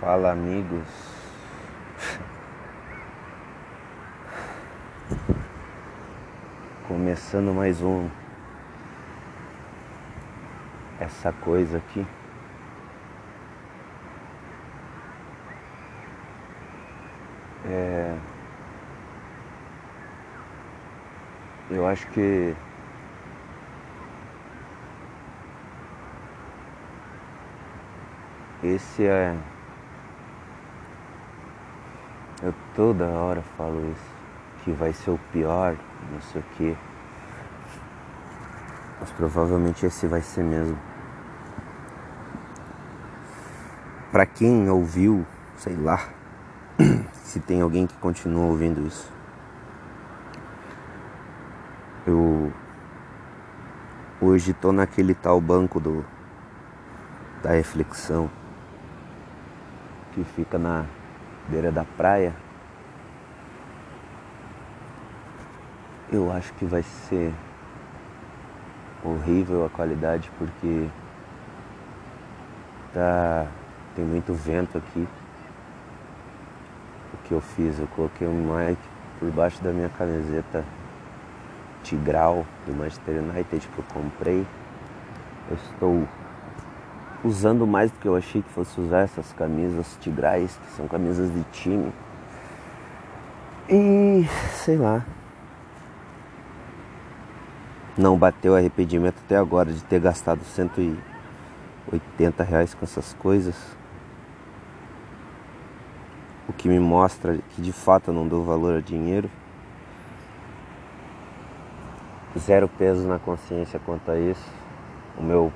Fala amigos. Começando mais um essa coisa aqui. É, eu acho que esse é eu toda hora falo isso, que vai ser o pior, não sei o que. Mas provavelmente esse vai ser mesmo. Para quem ouviu, sei lá, se tem alguém que continua ouvindo isso. Eu hoje tô naquele tal banco do da reflexão que fica na beira da praia, eu acho que vai ser horrível a qualidade porque tá tem muito vento aqui. O que eu fiz? Eu coloquei um mic por baixo da minha camiseta Tigral do Manchester United que eu comprei. Eu estou usando mais do que eu achei que fosse usar essas camisas tigrais, que são camisas de time. E sei lá. Não bateu arrependimento até agora de ter gastado 180 reais com essas coisas. O que me mostra que de fato eu não dou valor a dinheiro. Zero peso na consciência quanto a isso. O meu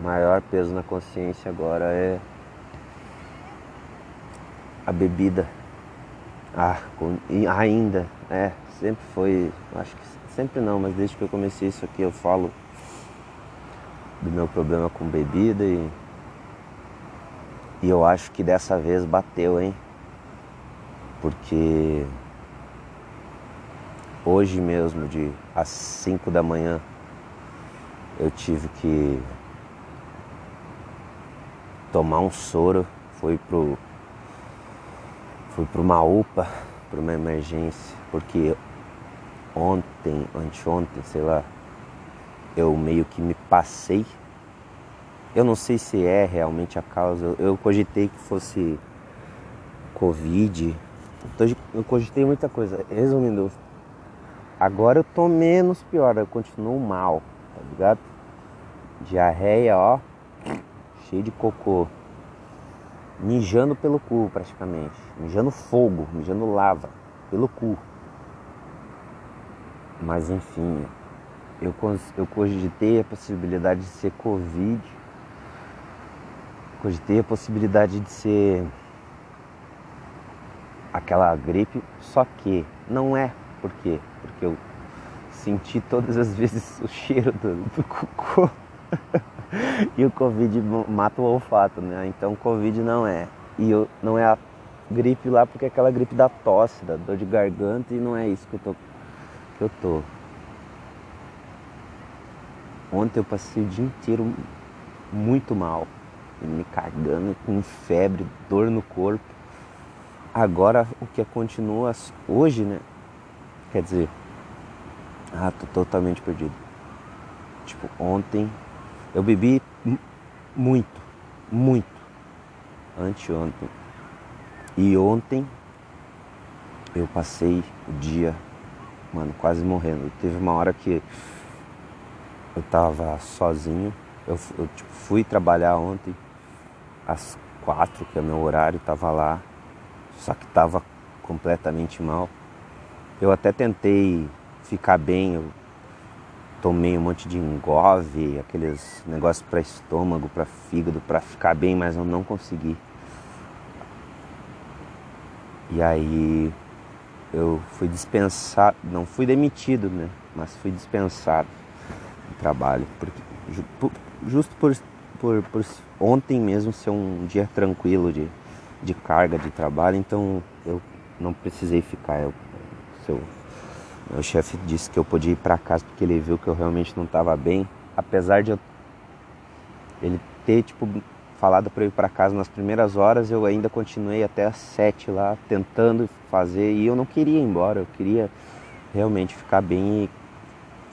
maior peso na consciência agora é a bebida. Ah, ainda, é, sempre foi, acho que sempre não, mas desde que eu comecei isso aqui eu falo do meu problema com bebida e, e eu acho que dessa vez bateu, hein? Porque hoje mesmo, de às 5 da manhã, eu tive que tomar um soro, fui pro fui para uma UPA, para uma emergência, porque ontem, anteontem, sei lá, eu meio que me passei. Eu não sei se é realmente a causa. Eu cogitei que fosse Covid. Eu cogitei muita coisa. Resumindo, agora eu tô menos pior, eu continuo mal, tá ligado? Diarreia, ó, cheio de cocô, mijando pelo cu praticamente, mijando fogo, mijando lava pelo cu. Mas enfim, eu, eu cogitei a possibilidade de ser Covid, cogitei a possibilidade de ser aquela gripe, só que não é. Por quê? Porque eu senti todas as vezes o cheiro do, do cocô. e o Covid mata o olfato, né? Então Covid não é. E eu, não é a gripe lá porque é aquela gripe da tosse, da dor de garganta e não é isso que eu tô. Que eu tô. Ontem eu passei o dia inteiro muito mal, me cagando, com febre, dor no corpo. Agora o que continua hoje, né? Quer dizer, ah, tô totalmente perdido. Tipo, ontem eu bebi muito, muito. Anteontem. E ontem eu passei o dia, mano, quase morrendo. Teve uma hora que eu tava sozinho. Eu, eu tipo, fui trabalhar ontem às quatro, que é meu horário, tava lá. Só que tava completamente mal. Eu até tentei ficar bem, eu tomei um monte de engove, aqueles negócios para estômago, para fígado, para ficar bem, mas eu não consegui. E aí eu fui dispensado, não fui demitido, né? Mas fui dispensado do trabalho, porque justo por, por, por ontem mesmo ser um dia tranquilo de, de carga de trabalho, então eu não precisei ficar. Eu, se eu meu chefe disse que eu podia ir para casa porque ele viu que eu realmente não estava bem, apesar de eu, ele ter tipo falado para eu ir para casa nas primeiras horas, eu ainda continuei até as sete lá tentando fazer e eu não queria ir embora, eu queria realmente ficar bem e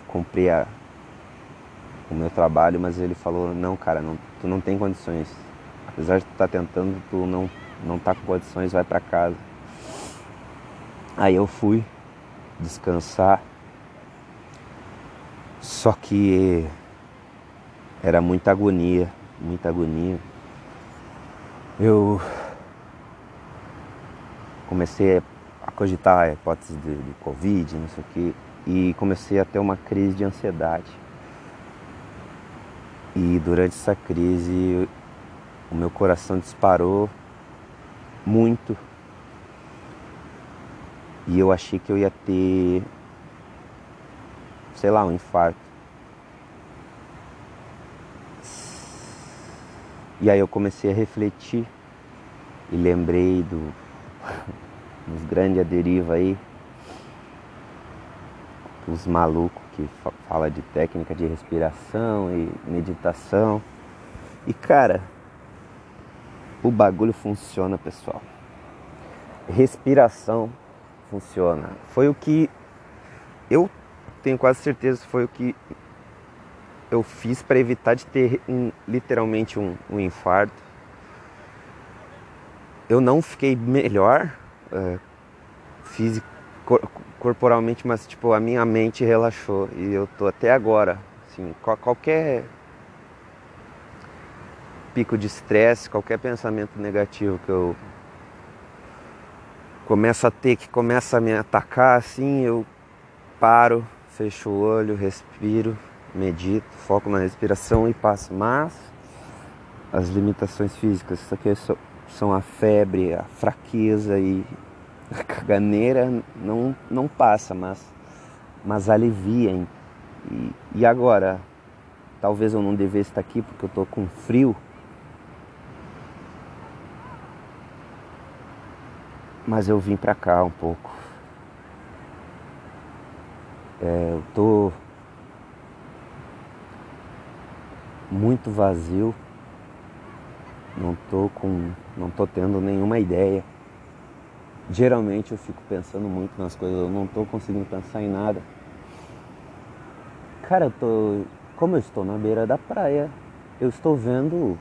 cumprir a, o meu trabalho, mas ele falou, não cara, não, tu não tem condições. Apesar de tu estar tá tentando, tu não, não tá com condições, vai para casa. Aí eu fui descansar. Só que era muita agonia, muita agonia. Eu comecei a cogitar a hipótese de, de Covid, não sei o que, e comecei a ter uma crise de ansiedade. E durante essa crise o meu coração disparou muito. E eu achei que eu ia ter, sei lá, um infarto. E aí eu comecei a refletir e lembrei do, dos grandes a deriva aí, os malucos que fala de técnica de respiração e meditação. E cara, o bagulho funciona, pessoal. Respiração funciona. Foi o que eu tenho quase certeza foi o que eu fiz para evitar de ter um, literalmente um, um, infarto. Eu não fiquei melhor uh, físico, corporalmente, mas tipo a minha mente relaxou e eu tô até agora, assim, qualquer pico de estresse, qualquer pensamento negativo que eu começo a ter, que começa a me atacar, assim, eu paro, fecho o olho, respiro, medito, foco na respiração e passo. Mas as limitações físicas, isso aqui são a febre, a fraqueza e a caganeira não, não passa, mas, mas alivia. E, e agora, talvez eu não devesse estar aqui porque eu estou com frio. Mas eu vim para cá um pouco. É, eu tô muito vazio. Não tô com, não tô tendo nenhuma ideia geralmente eu fico pensando muito nas coisas, eu não estou conseguindo pensar em nada. Cara, eu tô. Como eu estou na beira da praia, eu estou vendo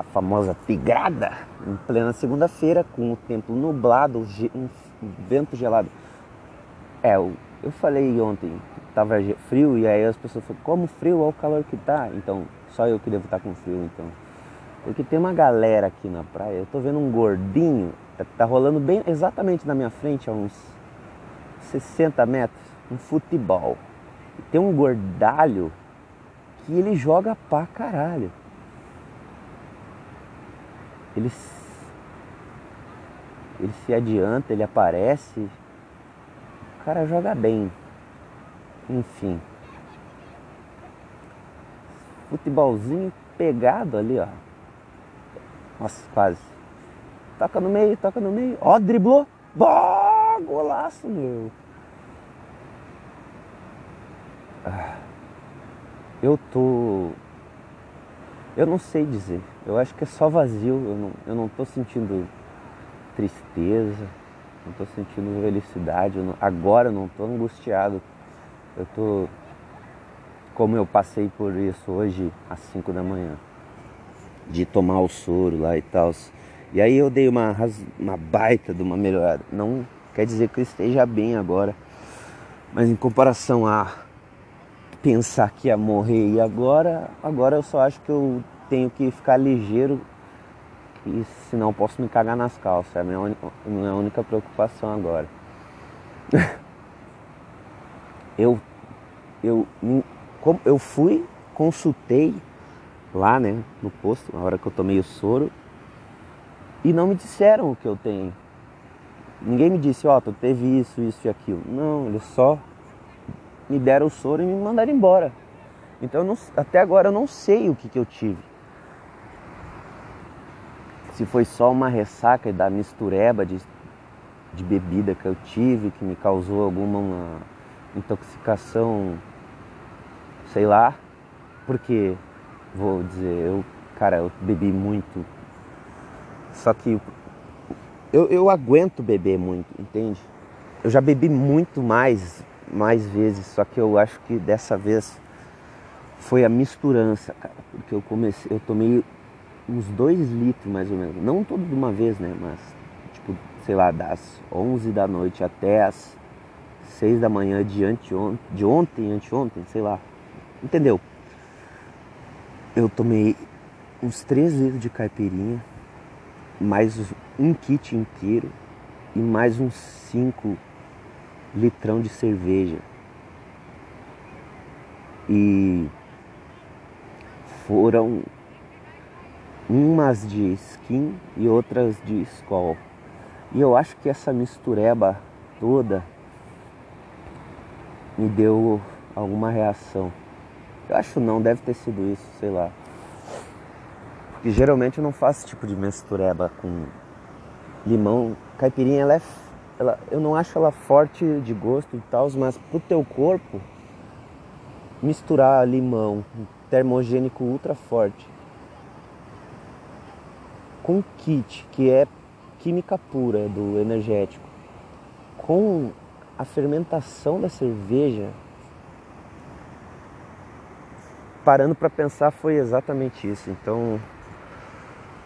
a famosa tigrada em plena segunda-feira, com o tempo nublado, um vento gelado. É, eu, eu falei ontem que tava frio e aí as pessoas falaram, como frio, olha o calor que tá. Então, só eu que devo estar tá com frio, então. Porque tem uma galera aqui na praia, eu tô vendo um gordinho, tá, tá rolando bem exatamente na minha frente, a uns 60 metros, um futebol. E tem um gordalho que ele joga pra caralho. Ele, ele se adianta, ele aparece. O cara joga bem. Enfim. Futebolzinho pegado ali, ó. Nossa, quase. Toca no meio, toca no meio. Ó, driblou. Bó, golaço, meu. Ah, eu tô. Eu não sei dizer. Eu acho que é só vazio. Eu não, eu não tô sentindo tristeza. Não tô sentindo felicidade. Eu não, agora eu não tô angustiado. Eu tô. Como eu passei por isso hoje às 5 da manhã de tomar o soro lá e tal. E aí eu dei uma, uma baita de uma melhorada. Não quer dizer que eu esteja bem agora, mas em comparação a pensar que ia morrer e agora, agora eu só acho que eu tenho que ficar ligeiro e senão posso me cagar nas calças. É a minha, minha única preocupação agora. eu, eu, eu fui, consultei lá, né, no posto, na hora que eu tomei o soro, e não me disseram o que eu tenho. Ninguém me disse, ó, oh, tu teve isso, isso e aquilo. Não, eles só me deram o soro e me mandaram embora. Então não, até agora eu não sei o que, que eu tive. Se foi só uma ressaca da mistureba de, de bebida que eu tive, que me causou alguma intoxicação, sei lá, porque vou dizer, eu cara, eu bebi muito. Só que eu, eu aguento beber muito, entende? Eu já bebi muito mais, mais vezes, só que eu acho que dessa vez foi a misturança, cara. Porque eu comecei, eu tomei uns dois litros mais ou menos. Não todo de uma vez, né? Mas, tipo, sei lá, das 11 da noite até as 6 da manhã de, anteontem, de ontem, anteontem, sei lá. Entendeu? Eu tomei uns 3 litros de caipirinha, mais um kit inteiro e mais uns 5 litrão de cerveja. E foram umas de skin e outras de Skol. E eu acho que essa mistureba toda me deu alguma reação. Eu acho não, deve ter sido isso, sei lá. Porque geralmente eu não faço tipo de mistureba com limão. Caipirinha, ela é. Ela, eu não acho ela forte de gosto e tal, mas pro teu corpo, misturar limão, termogênico ultra forte, com kit, que é química pura do energético, com a fermentação da cerveja, parando para pensar, foi exatamente isso. Então,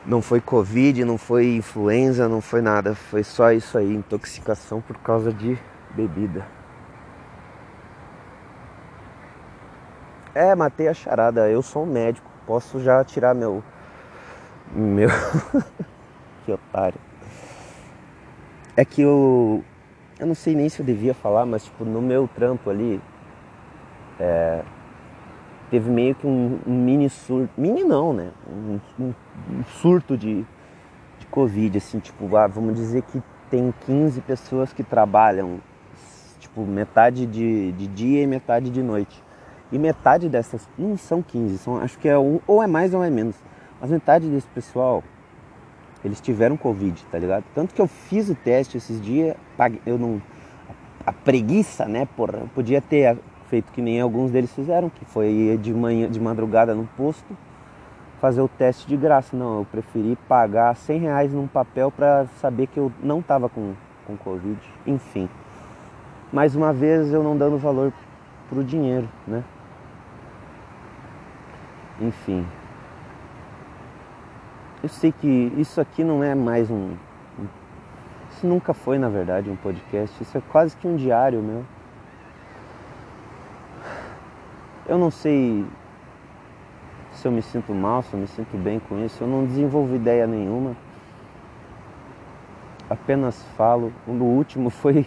não foi Covid, não foi influenza, não foi nada, foi só isso aí, intoxicação por causa de bebida. É, matei a charada. Eu sou um médico. Posso já tirar meu. Meu. que otário. É que eu. Eu não sei nem se eu devia falar, mas tipo, no meu trampo ali. É, teve meio que um, um, mini surto. Mini não, né? Um, um, um surto de, de Covid, assim, tipo, ah, vamos dizer que tem 15 pessoas que trabalham, tipo, metade de, de dia e metade de noite. E metade dessas, não são 15, são, acho que é um, ou é mais ou é menos. Mas metade desse pessoal, eles tiveram Covid, tá ligado? Tanto que eu fiz o teste esses dias, eu não. A, preguiça, né, porra, eu podia ter feito que nem alguns deles fizeram, que foi de manhã, de madrugada no posto, fazer o teste de graça. Não, eu preferi pagar 100 reais num papel para saber que eu não tava com, com Covid. Enfim. Mais uma vez eu não dando valor pro dinheiro, né? Enfim. Eu sei que isso aqui não é mais um. Isso nunca foi, na verdade, um podcast. Isso é quase que um diário meu. Eu não sei se eu me sinto mal, se eu me sinto bem com isso. Eu não desenvolvo ideia nenhuma. Apenas falo. O último foi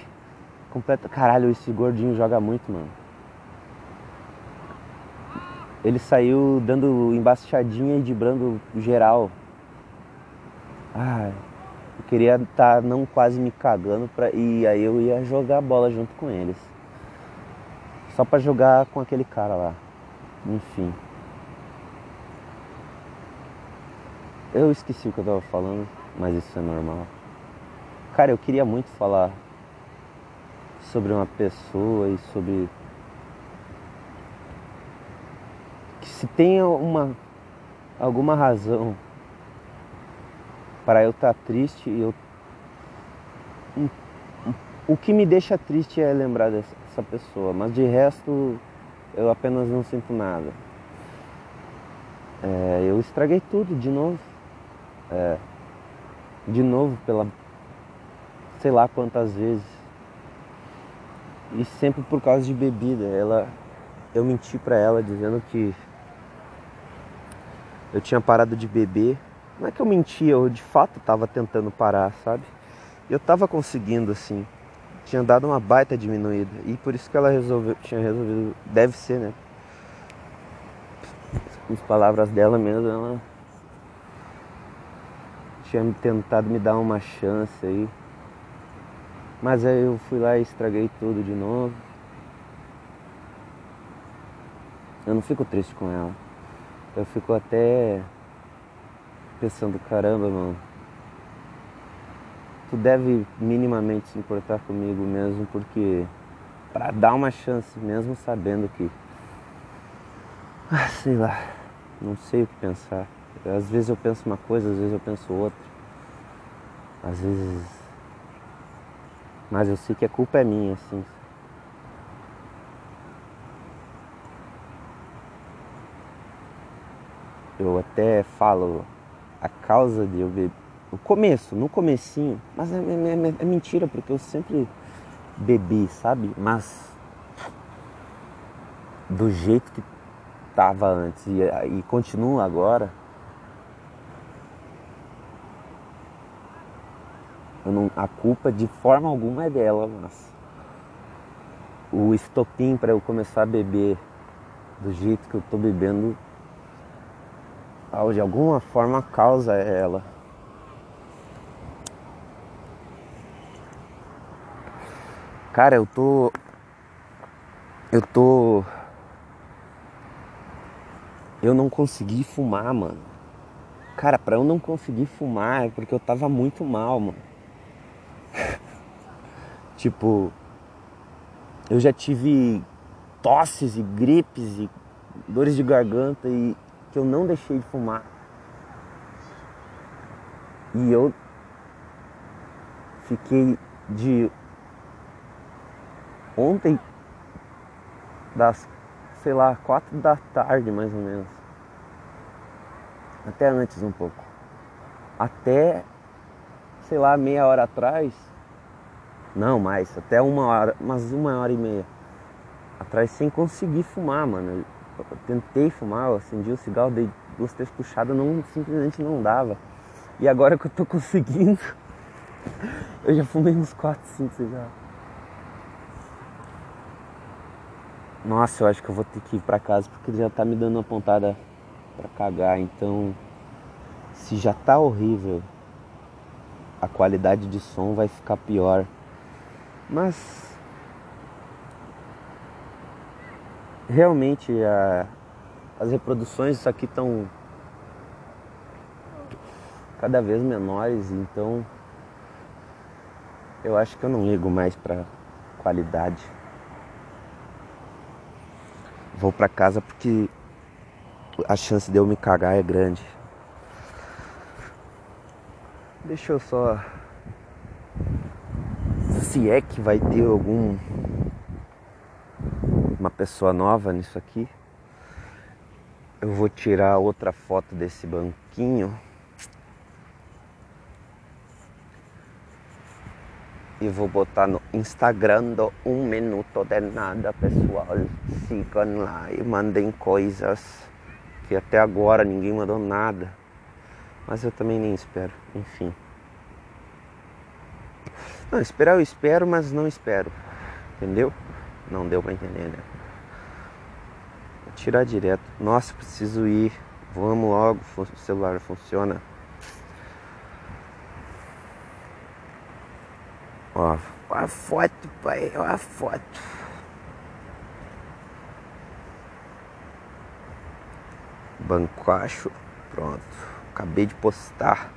completo. Caralho, esse gordinho joga muito, mano ele saiu dando embaixadinha e dibrando geral. Ah, eu queria estar tá não quase me cagando pra, e aí eu ia jogar bola junto com eles. Só para jogar com aquele cara lá. Enfim. Eu esqueci o que eu tava falando, mas isso é normal. Cara, eu queria muito falar sobre uma pessoa e sobre se tem uma, alguma razão para eu estar tá triste, eu, o que me deixa triste é lembrar dessa pessoa, mas de resto eu apenas não sinto nada. É, eu estraguei tudo de novo. É, de novo pela sei lá quantas vezes. E sempre por causa de bebida. Ela eu menti para ela dizendo que eu tinha parado de beber. Não é que eu mentia, eu de fato estava tentando parar, sabe? Eu estava conseguindo, assim. Tinha dado uma baita diminuída. E por isso que ela resolveu, tinha resolvido. Deve ser, né? As palavras dela mesmo, ela tinha tentado me dar uma chance aí. Mas aí eu fui lá e estraguei tudo de novo. Eu não fico triste com ela eu fico até pensando, caramba, mano, tu deve minimamente se importar comigo mesmo, porque para dar uma chance, mesmo sabendo que, ah, sei lá, não sei o que pensar. Às vezes eu penso uma coisa, às vezes eu penso outra. Às vezes. Mas eu sei que a culpa é minha, assim. Eu até falo a causa de eu beber. No começo, no comecinho, mas é, é, é, é mentira, porque eu sempre bebi, sabe? Mas do jeito que estava antes e, e continua agora, não, a culpa de forma alguma é dela, mas o estopim para eu começar a beber do jeito que eu tô bebendo, de alguma forma causa ela. Cara, eu tô. Eu tô eu não consegui fumar, mano. Cara, pra eu não conseguir fumar é porque eu tava muito mal, mano. tipo, eu já tive tosses e gripes e dores de garganta e que eu não deixei de fumar. E eu fiquei de ontem das sei lá, quatro da tarde mais ou menos. Até antes um pouco. Até, sei lá, meia hora atrás. Não, mais, até uma hora, umas uma hora e meia atrás sem conseguir fumar, mano. Tentei fumar, eu acendi o cigarro, dei duas, três puxadas, não, simplesmente não dava. E agora que eu tô conseguindo, eu já fumei uns 4, 5 cigarros. Nossa, eu acho que eu vou ter que ir para casa porque já tá me dando uma pontada para cagar. Então, se já tá horrível, a qualidade de som vai ficar pior. Mas realmente a, as reproduções isso aqui estão cada vez menores, então eu acho que eu não ligo mais para qualidade. Vou para casa porque a chance de eu me cagar é grande. Deixa eu só. Se é que vai ter algum. Uma pessoa nova nisso aqui. Eu vou tirar outra foto desse banquinho. e vou botar no Instagram do Um Minuto de Nada, pessoal. Sigam lá e mandem coisas que até agora ninguém mandou nada. Mas eu também nem espero, enfim. Não, esperar eu espero, mas não espero. Entendeu? Não deu pra entender, né? Vou tirar direto. Nossa, preciso ir. Vamos logo, o celular funciona. Ó, a foto, pai, ó a foto. Banco acho, pronto. Acabei de postar.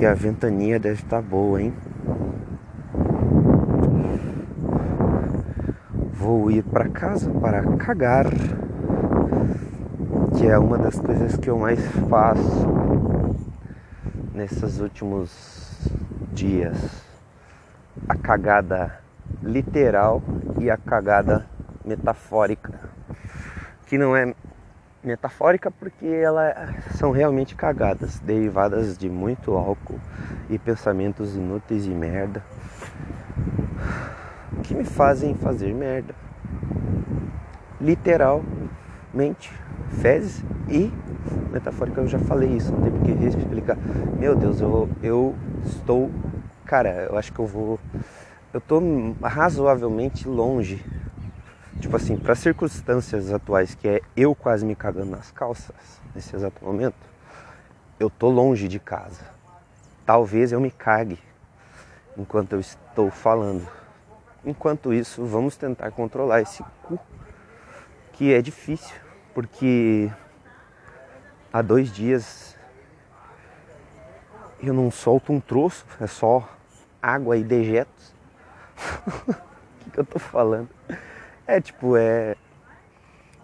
E a ventania deve estar tá boa, hein? Vou ir para casa para cagar, que é uma das coisas que eu mais faço nesses últimos dias a cagada literal e a cagada metafórica, que não é metafórica porque elas são realmente cagadas, derivadas de muito álcool e pensamentos inúteis e merda, que me fazem fazer merda. Literalmente, fezes e metafórica eu já falei isso, não tem porque explicar. Meu Deus, eu, eu estou. Cara, eu acho que eu vou. Eu tô razoavelmente longe. Tipo assim, para circunstâncias atuais, que é eu quase me cagando nas calças nesse exato momento, eu tô longe de casa. Talvez eu me cague enquanto eu estou falando. Enquanto isso, vamos tentar controlar esse cu, que é difícil, porque há dois dias eu não solto um troço, é só água e dejetos. O que, que eu tô falando? É tipo, é.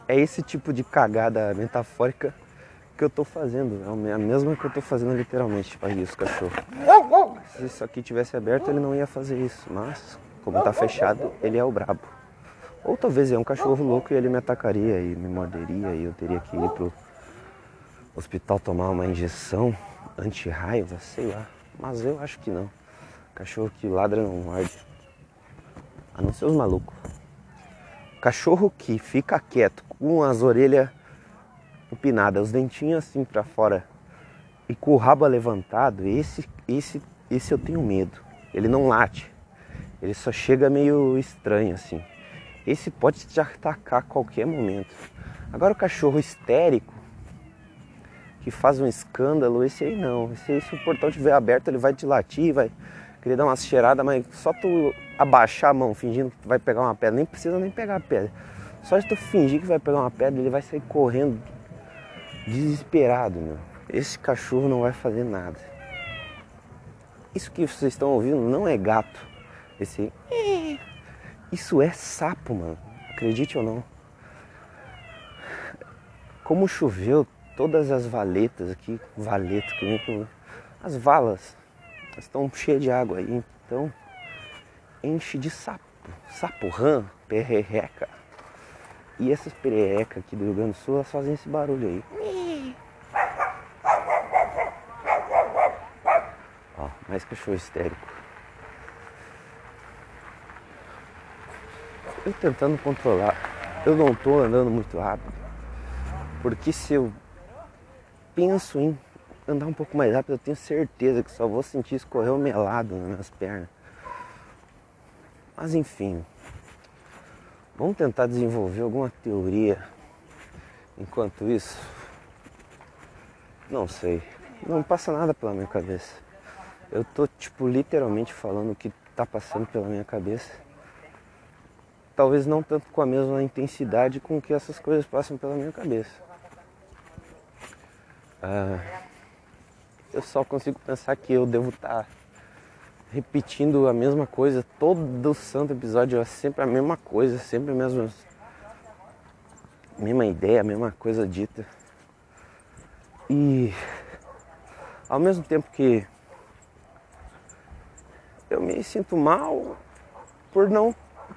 é esse tipo de cagada metafórica que eu tô fazendo. É a mesma que eu tô fazendo literalmente para isso, cachorro. Se isso aqui tivesse aberto, ele não ia fazer isso. Mas, como tá fechado, ele é o brabo. Ou talvez é um cachorro louco e ele me atacaria e me morderia e eu teria que ir pro hospital tomar uma injeção anti-raiva, sei lá. Mas eu acho que não. Cachorro que ladra não morde. A não ser os malucos. Cachorro que fica quieto, com as orelhas empinadas, os dentinhos assim para fora e com o rabo levantado, esse, esse, esse eu tenho medo. Ele não late. Ele só chega meio estranho assim. Esse pode te atacar a qualquer momento. Agora o cachorro histérico, que faz um escândalo, esse aí não. Esse aí, se o portão estiver aberto, ele vai te latir, vai querer dar uma cheirada, mas só tu abaixar a mão fingindo que vai pegar uma pedra, nem precisa nem pegar a pedra. Só se tu fingir que vai pegar uma pedra, ele vai sair correndo desesperado, meu. Esse cachorro não vai fazer nada. Isso que vocês estão ouvindo não é gato. Esse isso é sapo, mano. Acredite ou não. Como choveu, todas as valetas aqui, valetas que com as valas estão cheias de água aí, então enche de sapo, sapo rã, perreca. E essas pererecas aqui do Rio Grande do Sul, elas fazem esse barulho aí. Ó, mais cachorro histérico. Eu tentando controlar. Eu não tô andando muito rápido. Porque se eu penso em andar um pouco mais rápido, eu tenho certeza que só vou sentir escorrer o melado nas minhas pernas. Mas enfim, vamos tentar desenvolver alguma teoria enquanto isso. Não sei, não passa nada pela minha cabeça. Eu tô tipo literalmente falando o que tá passando pela minha cabeça. Talvez não tanto com a mesma intensidade com que essas coisas passam pela minha cabeça. Ah, eu só consigo pensar que eu devo estar tá repetindo a mesma coisa todo santo episódio, é sempre a mesma coisa, sempre a mesma, mesma ideia, a mesma coisa dita. E ao mesmo tempo que eu me sinto mal por não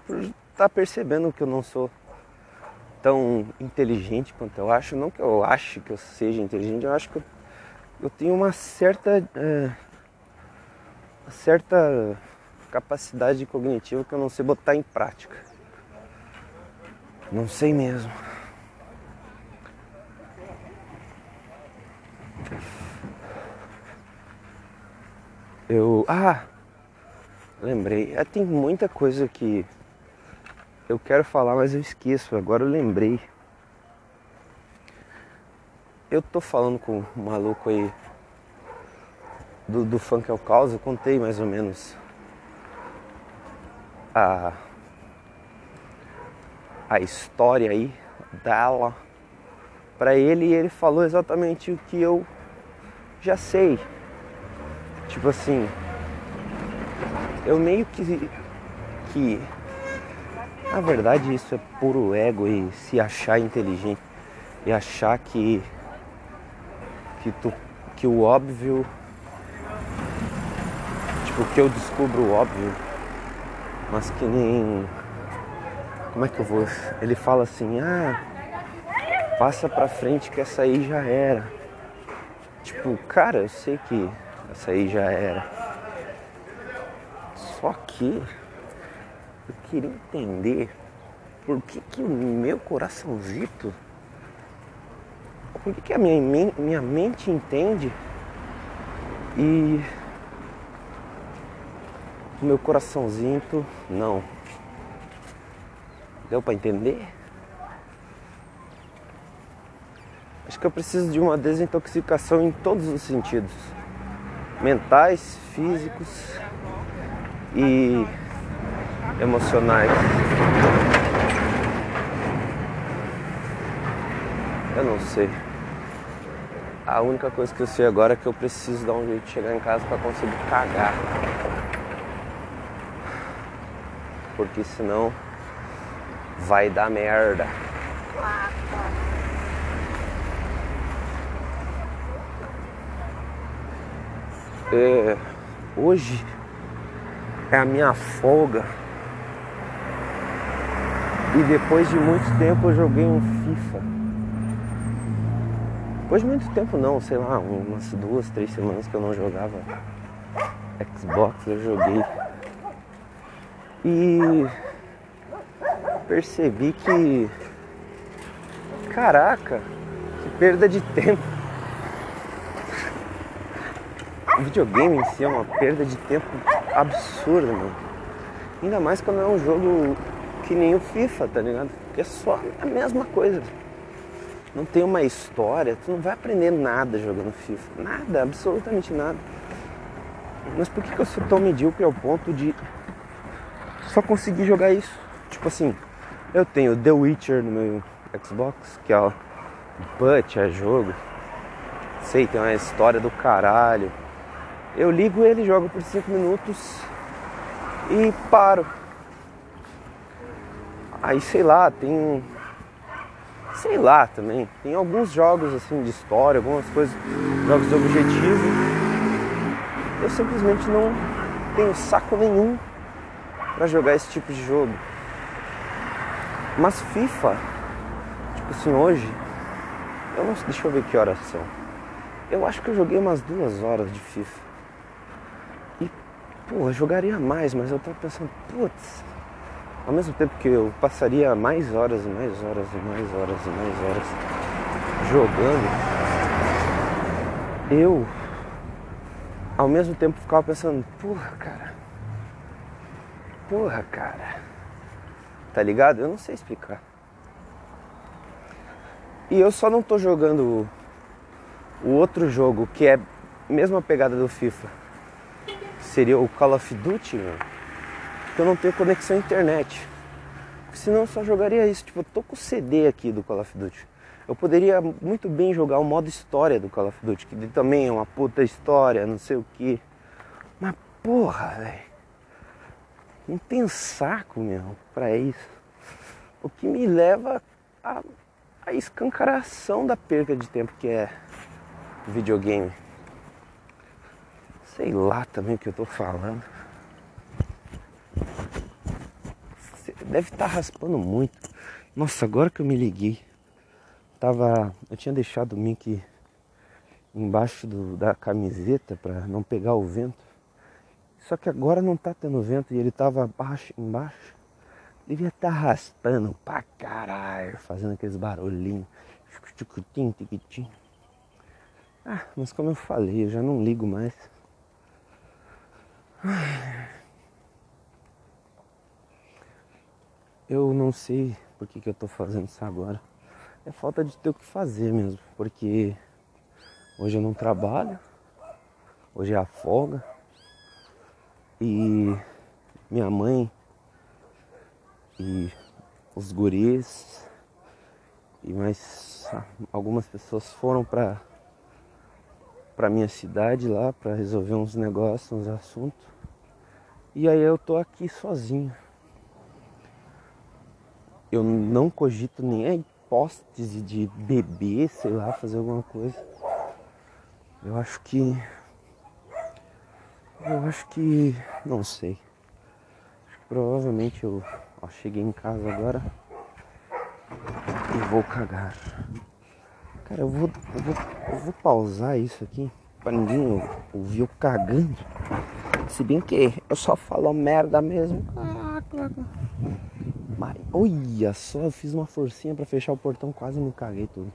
estar tá percebendo que eu não sou tão inteligente quanto eu acho. Não que eu ache que eu seja inteligente, eu acho que eu, eu tenho uma certa, uma certa capacidade cognitiva que eu não sei botar em prática. Não sei mesmo. Eu. Ah! Lembrei. É, tem muita coisa que eu quero falar, mas eu esqueço. Agora eu lembrei. Eu tô falando com um maluco aí do, do funk ao caos, eu contei mais ou menos a, a história aí dela para ele e ele falou exatamente o que eu já sei. Tipo assim, eu meio que que na verdade, isso é puro ego e se achar inteligente e achar que que tu que o óbvio tipo que eu descubro o óbvio, mas que nem como é que eu vou? Ele fala assim: "Ah, passa pra frente que essa aí já era". Tipo, cara, eu sei que essa aí já era. Só que eu queria entender por que, que o meu coraçãozito, por que, que a minha, minha mente entende e meu coraçãozinho não. Deu para entender? Acho que eu preciso de uma desintoxicação em todos os sentidos: mentais, físicos e emocionais. Eu não sei. A única coisa que eu sei agora é que eu preciso dar um jeito de chegar em casa para conseguir cagar porque senão vai dar merda. É, hoje é a minha folga. E depois de muito tempo eu joguei um FIFA. Depois de muito tempo não, sei lá, umas duas, três semanas que eu não jogava Xbox, eu joguei e percebi que. Caraca, que perda de tempo. O videogame em si é uma perda de tempo absurda, mano. Ainda mais quando é um jogo que nem o FIFA, tá ligado? Que é só a mesma coisa. Não tem uma história, tu não vai aprender nada jogando FIFA. Nada, absolutamente nada. Mas por que, que eu sou tão medíocre ao ponto de só conseguir jogar isso? Tipo assim, eu tenho The Witcher no meu Xbox, que é o Butch, é jogo. Sei, tem uma história do caralho. Eu ligo ele, jogo por 5 minutos e paro. Aí sei lá, tem. Sei lá também. Tem alguns jogos assim de história, algumas coisas, jogos de objetivo. Eu simplesmente não tenho saco nenhum para jogar esse tipo de jogo. Mas FIFA, tipo assim, hoje, eu não deixa eu ver que horas são. Eu acho que eu joguei umas duas horas de FIFA. E, pô, eu jogaria mais, mas eu tava pensando, putz, ao mesmo tempo que eu passaria mais horas e mais horas e mais horas e mais horas jogando, eu ao mesmo tempo ficava pensando, porra, cara. Porra, cara. Tá ligado? Eu não sei explicar. E eu só não tô jogando o outro jogo que é mesmo a pegada do FIFA. Seria o Call of Duty, mano. Que eu não tenho conexão à internet. Porque senão eu só jogaria isso. Tipo, eu tô com o CD aqui do Call of Duty. Eu poderia muito bem jogar o modo história do Call of Duty, que também é uma puta história, não sei o que. Mas porra, velho. Não tem saco, meu, pra isso. O que me leva a escancaração da perda de tempo que é videogame. Sei lá também o que eu tô falando. Deve estar tá raspando muito. Nossa, agora que eu me liguei. Tava. Eu tinha deixado o Mickey embaixo do, da camiseta para não pegar o vento. Só que agora não tá tendo vento e ele tava abaixo, embaixo. Devia estar tá raspando pra caralho, fazendo aqueles barulhinhos. Ticutim, tiquitim. Ah, mas como eu falei, eu já não ligo mais. Eu não sei por que, que eu tô fazendo isso agora. É falta de ter o que fazer mesmo, porque hoje eu não trabalho, hoje é a folga. E minha mãe e os guris e mais algumas pessoas foram para para minha cidade lá para resolver uns negócios, uns assuntos. E aí eu tô aqui sozinho. Eu não cogito nem a hipótese de beber, sei lá, fazer alguma coisa. Eu acho que eu acho que. Não sei. Provavelmente eu ó, cheguei em casa agora e vou cagar. Cara, eu vou, eu vou, eu vou pausar isso aqui pra ninguém ouvir eu cagando. Se bem que eu só falo merda mesmo. Mas olha só, eu fiz uma forcinha pra fechar o portão, quase me caguei tudo.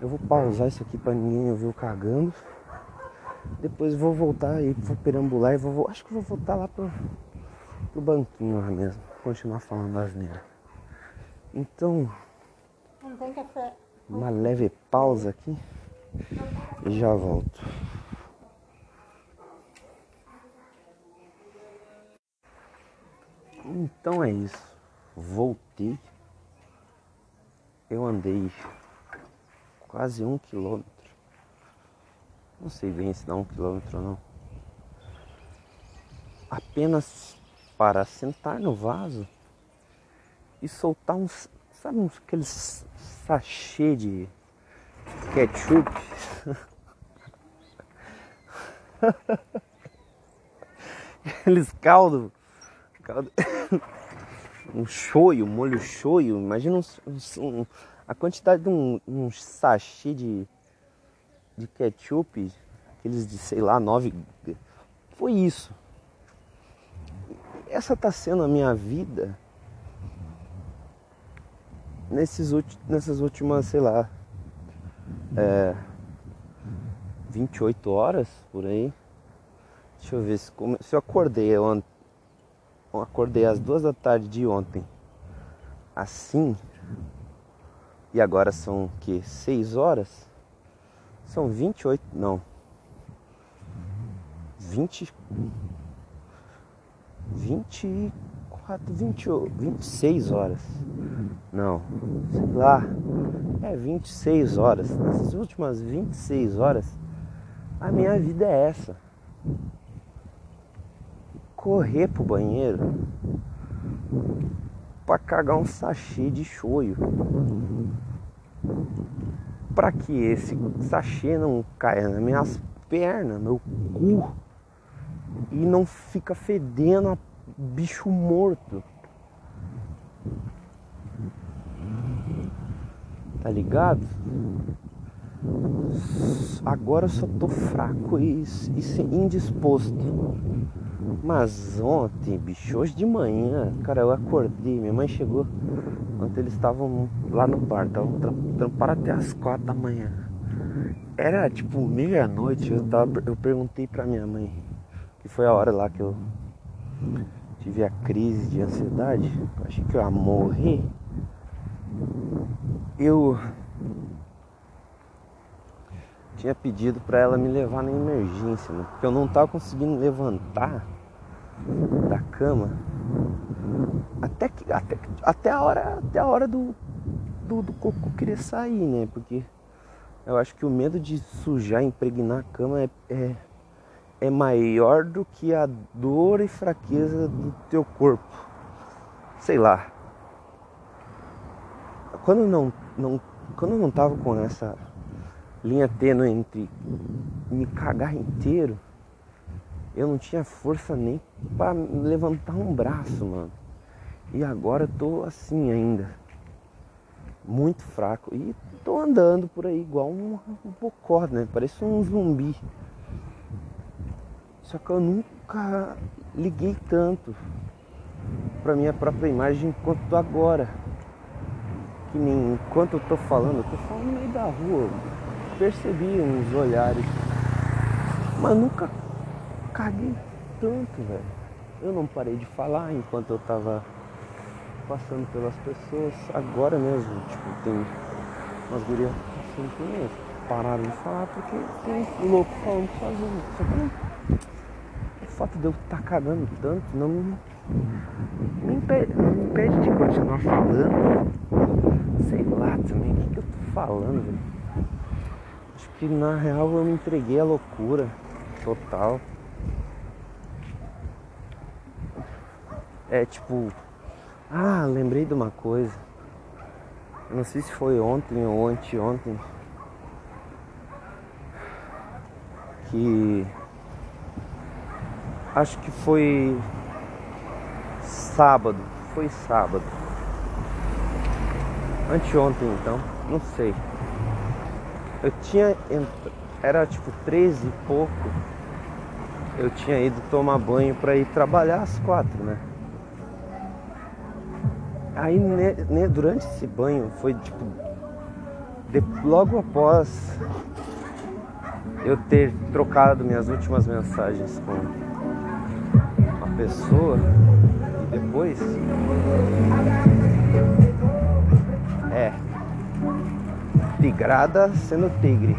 Eu vou pausar isso aqui pra ninguém ouvir eu cagando. Depois vou voltar e vou perambular e vou. Acho que vou voltar lá pro, pro banquinho lá mesmo. Continuar falando asneira. Então. Não tem café. Uma leve pausa aqui e já volto. Então é isso. Voltei. Eu andei quase um quilômetro não sei bem se dá um quilômetro ou não. Apenas para sentar no vaso e soltar uns. Sabe uns, aqueles sachê de ketchup? Aqueles caldos. Caldo, um shoyu, molho shoyu. Imagina um, um, a quantidade de um, um sachê de, de ketchup. Aqueles de, sei lá, nove. Foi isso. Essa tá sendo a minha vida nesses, nessas últimas, sei lá, é, 28 horas por aí. Deixa eu ver se, se eu acordei ontem. Eu acordei às duas da tarde de ontem. Assim. E agora são que? 6 horas? São 28. Não. 20. 24, 20, 26 horas. Não, sei lá. É 26 horas. Nessas últimas 26 horas, a minha vida é essa correr pro banheiro para cagar um sachê de choio. Para que esse sachê não caia nas minhas pernas, meu cu e não fica fedendo a bicho morto. Tá ligado? Agora eu só tô fraco e, e indisposto. Mas ontem, bicho, hoje de manhã, cara, eu acordei, minha mãe chegou. Ontem eles estavam lá no bar, estavam trampando até as quatro da manhã. Era tipo meia-noite, eu, eu perguntei pra minha mãe, que foi a hora lá que eu tive a crise de ansiedade, eu achei que eu ia morrer. Eu tinha pedido para ela me levar na emergência, né? porque eu não tava conseguindo levantar da cama até que até, até a hora até a hora do, do, do cocô querer sair, né? Porque eu acho que o medo de sujar, impregnar a cama é, é, é maior do que a dor e fraqueza do teu corpo. Sei lá. Quando não, não quando eu não tava com essa linha tênue entre me cagar inteiro, eu não tinha força nem para levantar um braço, mano. E agora eu tô assim ainda. Muito fraco. E tô andando por aí igual um, um bocó, né? Parece um zumbi. Só que eu nunca liguei tanto pra minha própria imagem quanto agora. Que nem enquanto eu tô falando, eu tô falando no meio da rua percebi uns olhares, mas nunca caguei tanto, velho. Eu não parei de falar enquanto eu tava passando pelas pessoas. Agora mesmo, tipo, tem umas gurias assim que pararam de falar porque tem um louco falando sozinho. Só que não, o fato de eu estar tá cagando tanto não me, impede, me impede de continuar falando. Sei lá também o que, que eu tô falando, velho que na real eu me entreguei à loucura total. É tipo, ah, lembrei de uma coisa. Não sei se foi ontem ou anteontem. Que acho que foi sábado. Foi sábado. Anteontem então, não sei. Eu tinha. Era tipo 13 e pouco. Eu tinha ido tomar banho para ir trabalhar às quatro, né? Aí ne, durante esse banho foi tipo. De, logo após eu ter trocado minhas últimas mensagens com a pessoa e depois. Tigrada sendo tigre.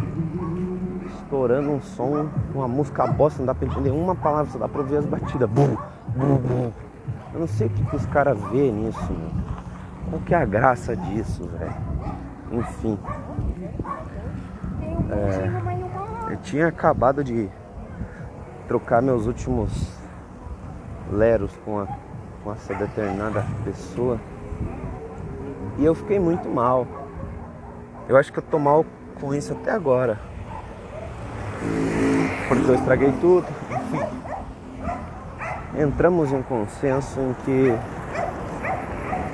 Estourando um som, uma música bosta, não dá pra entender uma palavra, só dá pra ouvir as batidas. Bum, bum, bum. Eu não sei o que, que os caras vê nisso, meu. Qual que é a graça disso, velho? Enfim. É, eu tinha acabado de trocar meus últimos leros com, a, com essa determinada pessoa. E eu fiquei muito mal. Eu acho que eu tô mal com isso até agora. porque eu estraguei tudo. Enfim. Entramos em um consenso em que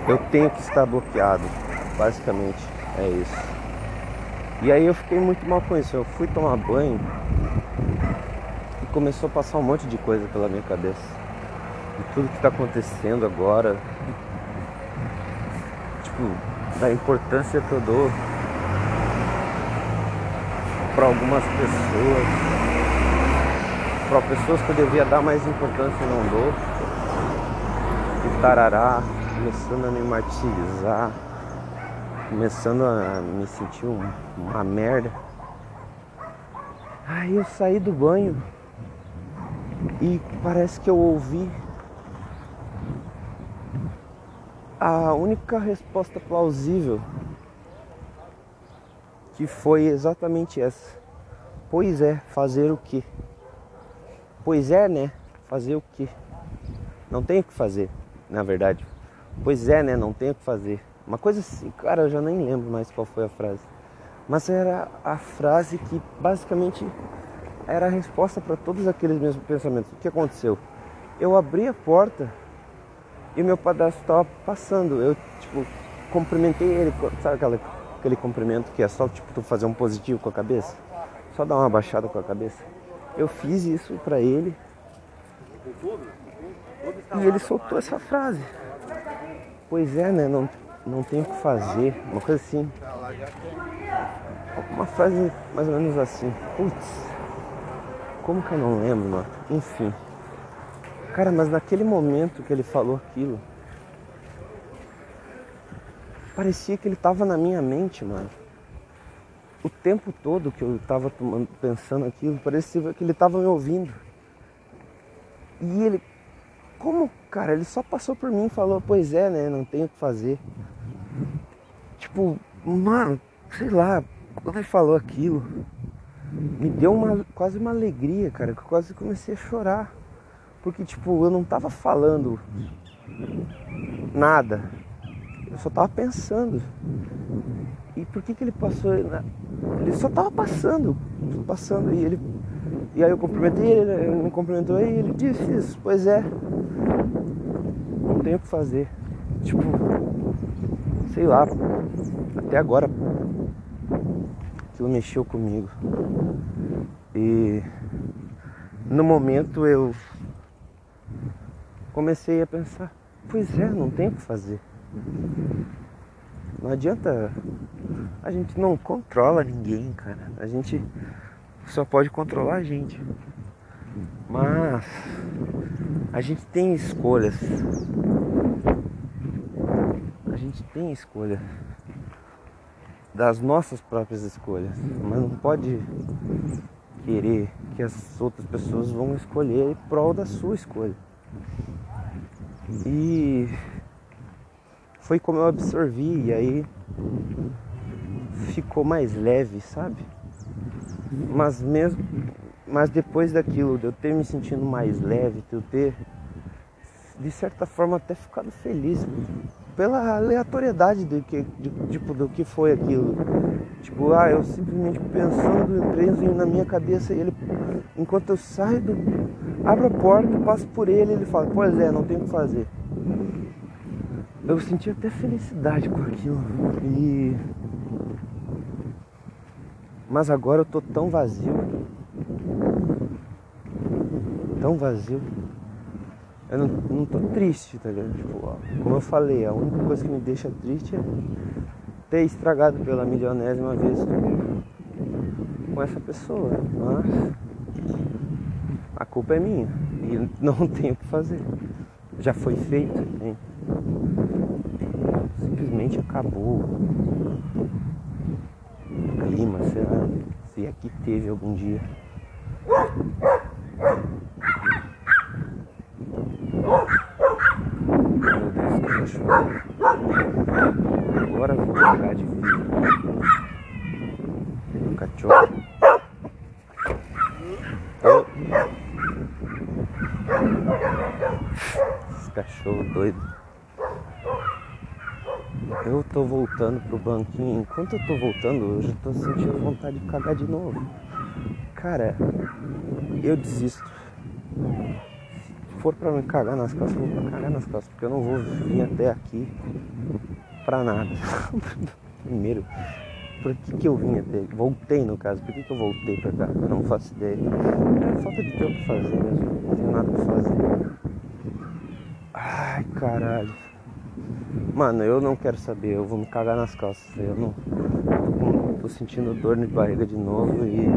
eu tenho que estar bloqueado. Basicamente é isso. E aí eu fiquei muito mal com isso. Eu fui tomar banho e começou a passar um monte de coisa pela minha cabeça. De tudo que está acontecendo agora. Tipo, da importância que eu dou para algumas pessoas, para pessoas que eu devia dar mais importância e não dou. E tarará, começando a me martirizar, começando a me sentir um, uma merda. Aí eu saí do banho e parece que eu ouvi a única resposta plausível que foi exatamente essa. Pois é, fazer o que? Pois é, né? Fazer o que? Não tem o que fazer, na verdade. Pois é, né? Não tem o que fazer. Uma coisa assim, cara, eu já nem lembro mais qual foi a frase. Mas era a frase que basicamente era a resposta para todos aqueles meus pensamentos. O que aconteceu? Eu abri a porta e meu padrasto estava passando. Eu, tipo, cumprimentei ele, sabe aquela, aquele cumprimento que é só, tipo, tu fazer um positivo com a cabeça? Só dar uma baixada com a cabeça. Eu fiz isso para ele. E ele soltou essa frase. Pois é, né? Não, não tem o que fazer. Uma coisa assim. Uma frase mais ou menos assim. Putz. Como que eu não lembro, mano? Enfim. Cara, mas naquele momento que ele falou aquilo, parecia que ele tava na minha mente, mano. O tempo todo que eu tava tomando, pensando aquilo, parecia que ele tava me ouvindo. E ele, como, cara, ele só passou por mim e falou, pois é, né, não tenho o que fazer. Tipo, mano, sei lá, quando ele falou aquilo, me deu uma, quase uma alegria, cara, que eu quase comecei a chorar. Porque, tipo, eu não tava falando nada. Eu só tava pensando. E por que que ele passou? Ele só tava passando. Passando. E ele. E aí eu cumprimentei ele, ele me cumprimentou e ele disse isso. Pois é. Não tenho o que fazer. Tipo, sei lá. Até agora aquilo mexeu comigo. E no momento eu comecei a pensar, pois é, não tem o que fazer. Não adianta. A gente não controla ninguém, cara. A gente só pode controlar a gente. Mas a gente tem escolhas. A gente tem escolha das nossas próprias escolhas, mas não pode querer que as outras pessoas vão escolher em prol da sua escolha. E foi como eu absorvi, e aí ficou mais leve, sabe? Mas mesmo, mas depois daquilo, de eu ter me sentindo mais leve, de eu ter de certa forma até ficado feliz pela aleatoriedade do que, de, tipo, do que foi aquilo. Tipo, ah, eu simplesmente pensando, preso na minha cabeça, e ele, enquanto eu saio do, abro a porta, passo por ele, ele fala, pois é, não tem o que fazer. Eu senti até felicidade com aquilo. E. Mas agora eu tô tão vazio. Tão vazio. Eu não, não tô triste, tá ligado? Tipo, como eu falei, a única coisa que me deixa triste é ter estragado pela milionésima vez com essa pessoa. Mas a culpa é minha e não tenho o que fazer. Já foi feito, hein? Simplesmente acabou. Clima, sei lá, se aqui teve algum dia. Meu Deus, que cachorro. Agora vou trocar de vídeo. O cachorro. Esse cachorro doido. Eu tô voltando pro banquinho. Enquanto eu tô voltando, eu já tô sentindo vontade de cagar de novo. Cara, eu desisto. Se for pra me cagar nas costas, eu vou cagar nas costas, porque eu não vou vir até aqui pra nada. Primeiro, por que, que eu vim até Voltei no caso, por que, que eu voltei pra cá? Eu não faço ideia. É falta de ter o que fazer mesmo, não tenho nada pra fazer. Ai caralho. Mano, eu não quero saber, eu vou me cagar nas costas. Eu não. Tô, tô sentindo dor de barriga de novo e.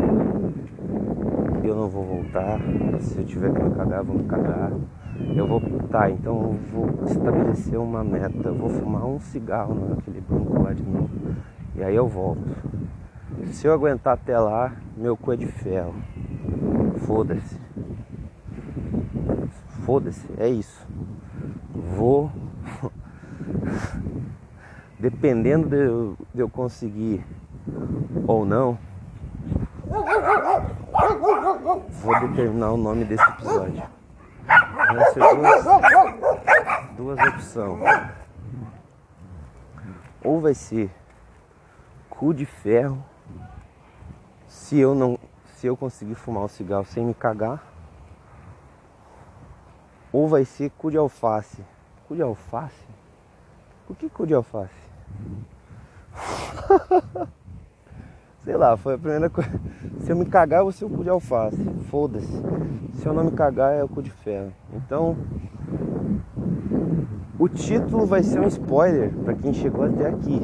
Eu não vou voltar. Se eu tiver que me cagar, eu vou me cagar. Eu vou. Tá, então eu vou estabelecer uma meta. Eu vou fumar um cigarro naquele banco lá de novo. E aí eu volto. Se eu aguentar até lá, meu cu é de ferro. Foda-se. Foda-se, é isso. Vou. Dependendo de eu, de eu conseguir ou não, vou determinar o nome desse episódio. Vão ser duas, duas opções. Ou vai ser cu de ferro se eu não se eu conseguir fumar o cigarro sem me cagar ou vai ser cu de alface cu de alface por que cu de alface sei lá foi a primeira coisa se eu me cagar eu vou ser o cu de alface foda-se se eu não me cagar é o cu de ferro então o título vai ser um spoiler para quem chegou até aqui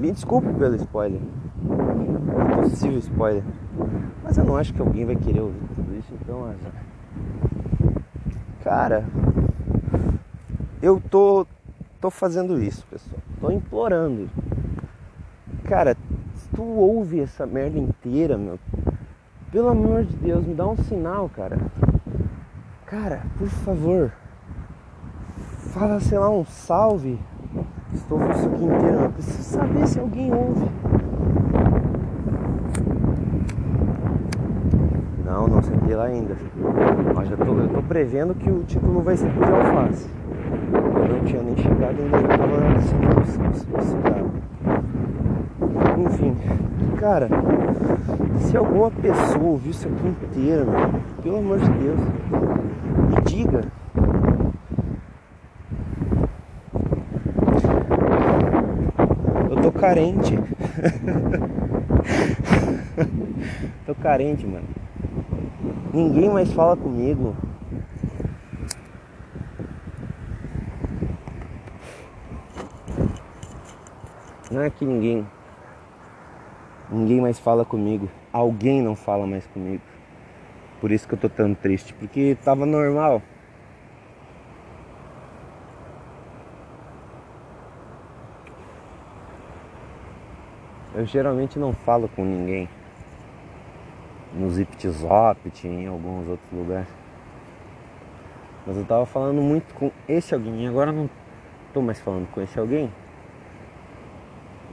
me desculpe pelo spoiler. Possível spoiler. Mas eu não acho que alguém vai querer ouvir tudo isso, então. Cara, eu tô tô fazendo isso, pessoal. Tô implorando. Cara, se tu ouve essa merda inteira, meu, pelo amor de Deus, me dá um sinal, cara. Cara, por favor. Fala, sei lá, um salve Estou ouvindo isso aqui inteiro, eu preciso saber se alguém ouve. Não, não sentei lá ainda. Mas já tô, eu tô prevendo que o título vai ser de alface. Eu não tinha nem chegado ainda, já tava acendendo o cigarro. Enfim, cara, se alguma pessoa ouviu isso aqui inteiro, pelo amor de Deus, me diga carente. Tô carente, mano. Ninguém mais fala comigo. Não é que ninguém. Ninguém mais fala comigo. Alguém não fala mais comigo. Por isso que eu tô tão triste. Porque tava normal. Eu geralmente não falo com ninguém. No Ziptzopt, em alguns outros lugares. Mas eu tava falando muito com esse alguém e agora não tô mais falando com esse alguém.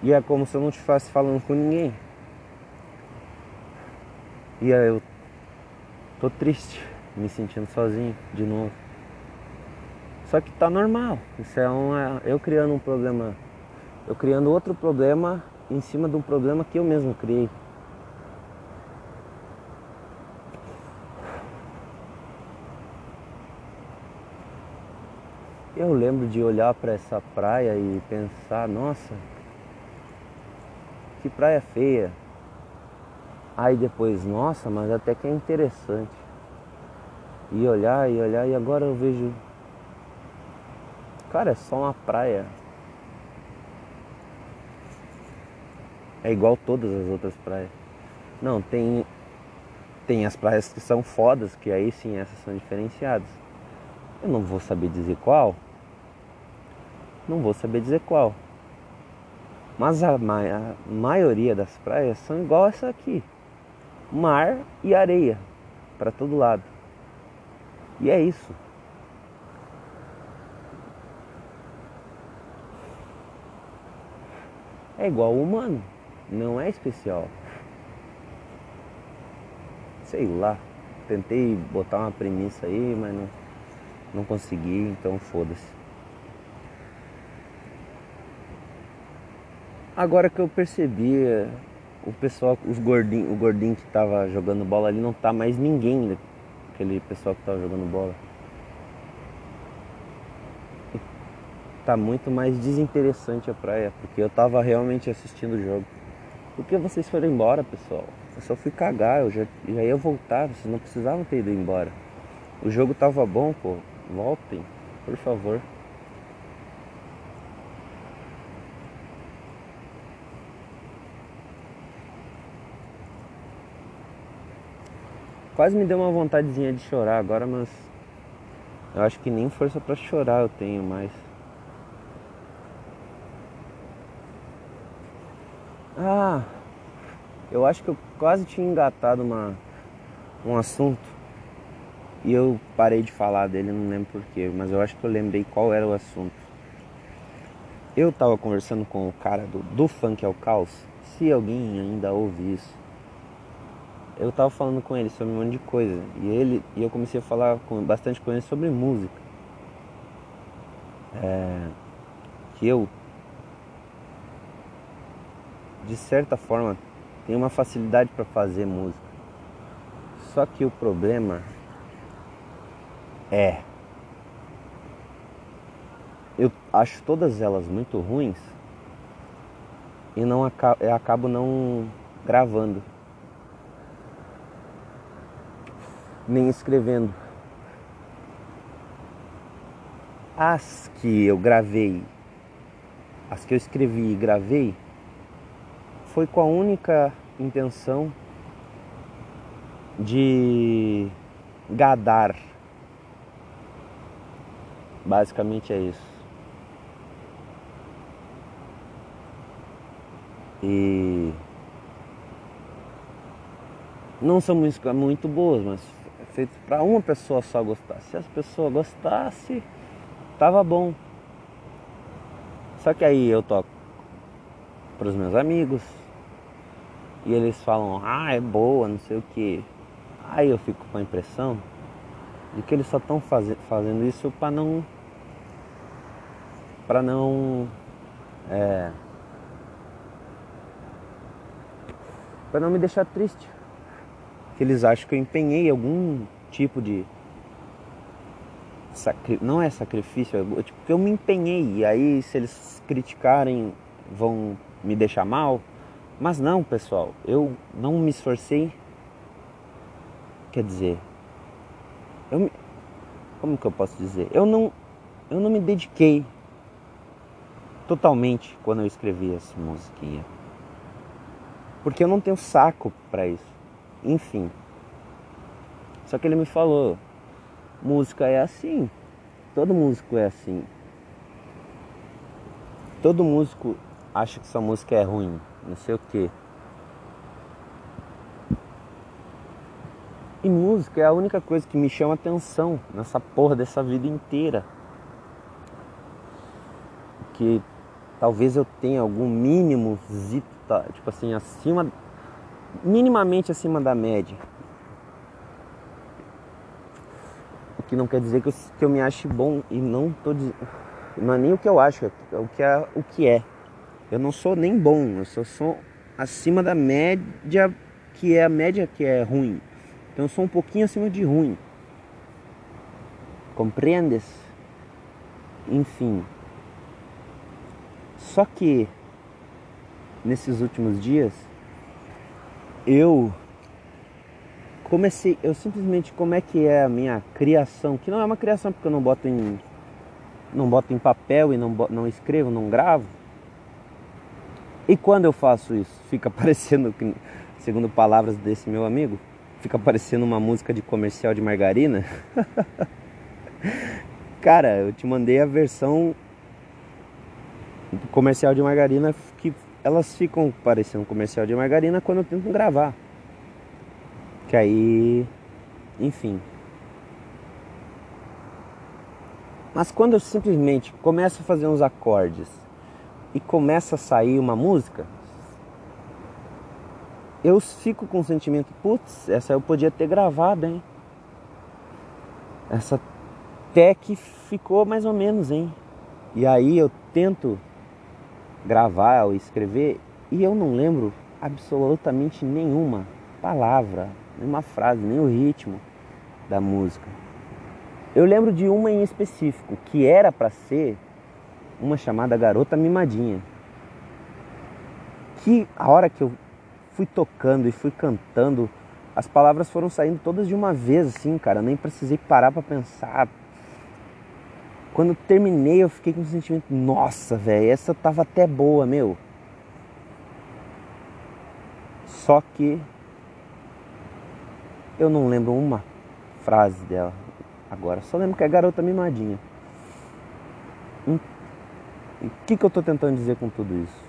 E é como se eu não estivesse falando com ninguém. E aí eu tô triste, me sentindo sozinho de novo. Só que tá normal. Isso é um, eu criando um problema, eu criando outro problema em cima de um problema que eu mesmo criei. Eu lembro de olhar para essa praia e pensar, nossa, que praia feia. Aí depois, nossa, mas até que é interessante. E olhar e olhar e agora eu vejo, cara, é só uma praia. é igual todas as outras praias. Não, tem tem as praias que são fodas, que aí sim essas são diferenciadas. Eu não vou saber dizer qual. Não vou saber dizer qual. Mas a, ma a maioria das praias são igual essa aqui. Mar e areia para todo lado. E é isso. É igual o humano não é especial. Sei lá, tentei botar uma premissa aí, mas não, não consegui, então foda-se. Agora que eu percebi o pessoal, os gordinhos, o gordinho que tava jogando bola ali não tá mais ninguém aquele pessoal que tava jogando bola. Tá muito mais desinteressante a praia, porque eu tava realmente assistindo o jogo. Por que vocês foram embora, pessoal? Eu só fui cagar, eu já, já ia voltar, vocês não precisavam ter ido embora. O jogo tava bom, pô. Voltem, por favor. Quase me deu uma vontadezinha de chorar agora, mas eu acho que nem força para chorar eu tenho mais. Ah, eu acho que eu quase tinha engatado uma, um assunto e eu parei de falar dele, não lembro porquê, mas eu acho que eu lembrei qual era o assunto. Eu tava conversando com o cara do, do Funk ao Caos, se alguém ainda ouve isso eu tava falando com ele sobre um monte de coisa. E ele e eu comecei a falar com, bastante com ele sobre música. É, que eu de certa forma tenho uma facilidade para fazer música. Só que o problema é eu acho todas elas muito ruins e não eu acabo não gravando. Nem escrevendo. As que eu gravei, as que eu escrevi e gravei, foi com a única intenção de gadar. Basicamente é isso. E não são músicas muito boas, mas feito para uma pessoa só gostar. Se as pessoas gostassem, tava bom. Só que aí eu toco para os meus amigos e eles falam, ah, é boa, não sei o que. Aí eu fico com a impressão de que eles só estão faz, fazendo isso para não. para não. É, para não me deixar triste que eles acham que eu empenhei algum tipo de sacri... não é sacrifício, é tipo que eu me empenhei e aí se eles criticarem vão me deixar mal. Mas não, pessoal, eu não me esforcei. Quer dizer, eu me... como que eu posso dizer? Eu não eu não me dediquei totalmente quando eu escrevi essa musiquinha. Porque eu não tenho saco para isso. Enfim. Só que ele me falou, música é assim. Todo músico é assim. Todo músico acha que sua música é ruim, não sei o que. E música é a única coisa que me chama atenção nessa porra dessa vida inteira. Que talvez eu tenha algum mínimo tá, tipo assim, acima minimamente acima da média. O que não quer dizer que eu, que eu me ache bom e não tô. Não é nem o que eu acho, é o que é o que é. Eu não sou nem bom, eu só sou acima da média, que é a média que é ruim. Então eu sou um pouquinho acima de ruim. Compreendes? Enfim. Só que nesses últimos dias eu comecei, eu simplesmente como é que é a minha criação, que não é uma criação porque eu não boto em não boto em papel e não não escrevo, não gravo. E quando eu faço isso, fica parecendo segundo palavras desse meu amigo, fica parecendo uma música de comercial de margarina. Cara, eu te mandei a versão comercial de margarina que elas ficam parecendo comercial de margarina quando tento gravar. Que aí, enfim. Mas quando eu simplesmente começo a fazer uns acordes e começa a sair uma música, eu fico com o sentimento, putz, essa eu podia ter gravado, hein? Essa até que ficou mais ou menos, hein? E aí eu tento gravar ou escrever e eu não lembro absolutamente nenhuma palavra, nenhuma frase, nem o ritmo da música. Eu lembro de uma em específico, que era para ser uma chamada Garota Mimadinha. Que a hora que eu fui tocando e fui cantando, as palavras foram saindo todas de uma vez, assim, cara. Eu nem precisei parar para pensar. Quando terminei, eu fiquei com um sentimento, nossa, velho, essa tava até boa, meu. Só que eu não lembro uma frase dela agora. Só lembro que é garota mimadinha. Hum, o que, que eu estou tentando dizer com tudo isso?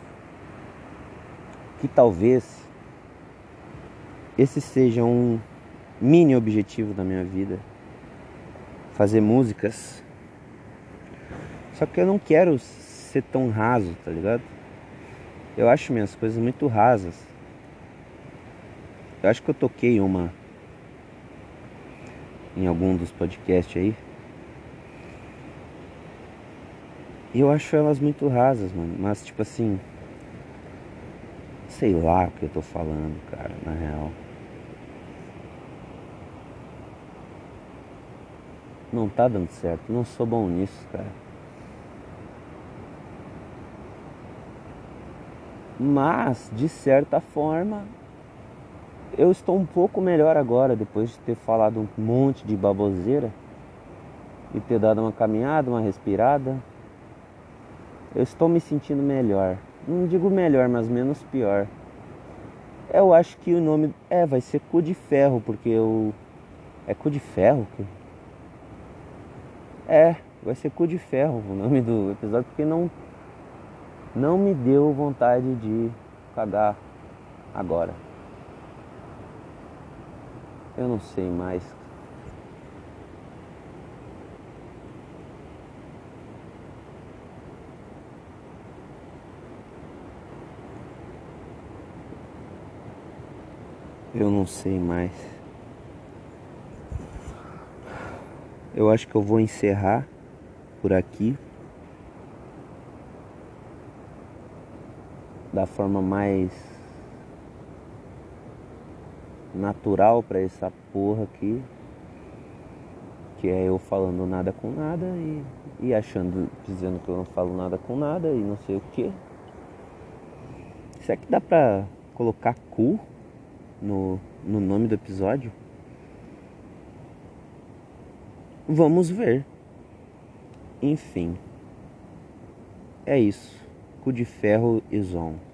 Que talvez esse seja um mini objetivo da minha vida. Fazer músicas. Só que eu não quero ser tão raso, tá ligado? Eu acho minhas coisas muito rasas. Eu acho que eu toquei uma em algum dos podcasts aí. E eu acho elas muito rasas, mano. Mas tipo assim. Sei lá o que eu tô falando, cara, na real. Não tá dando certo. Não sou bom nisso, cara. Mas, de certa forma, eu estou um pouco melhor agora, depois de ter falado um monte de baboseira e ter dado uma caminhada, uma respirada. Eu estou me sentindo melhor. Não digo melhor, mas menos pior. Eu acho que o nome é vai ser cu de ferro, porque eu é cu de ferro que é, vai ser cu de ferro o nome do episódio, porque não não me deu vontade de cagar agora. Eu não sei mais. Eu não sei mais. Eu acho que eu vou encerrar por aqui. Da forma mais natural para essa porra aqui. Que é eu falando nada com nada e, e achando, dizendo que eu não falo nada com nada e não sei o que. Será que dá pra colocar cu no, no nome do episódio? Vamos ver. Enfim. É isso. Cu de ferro e zon.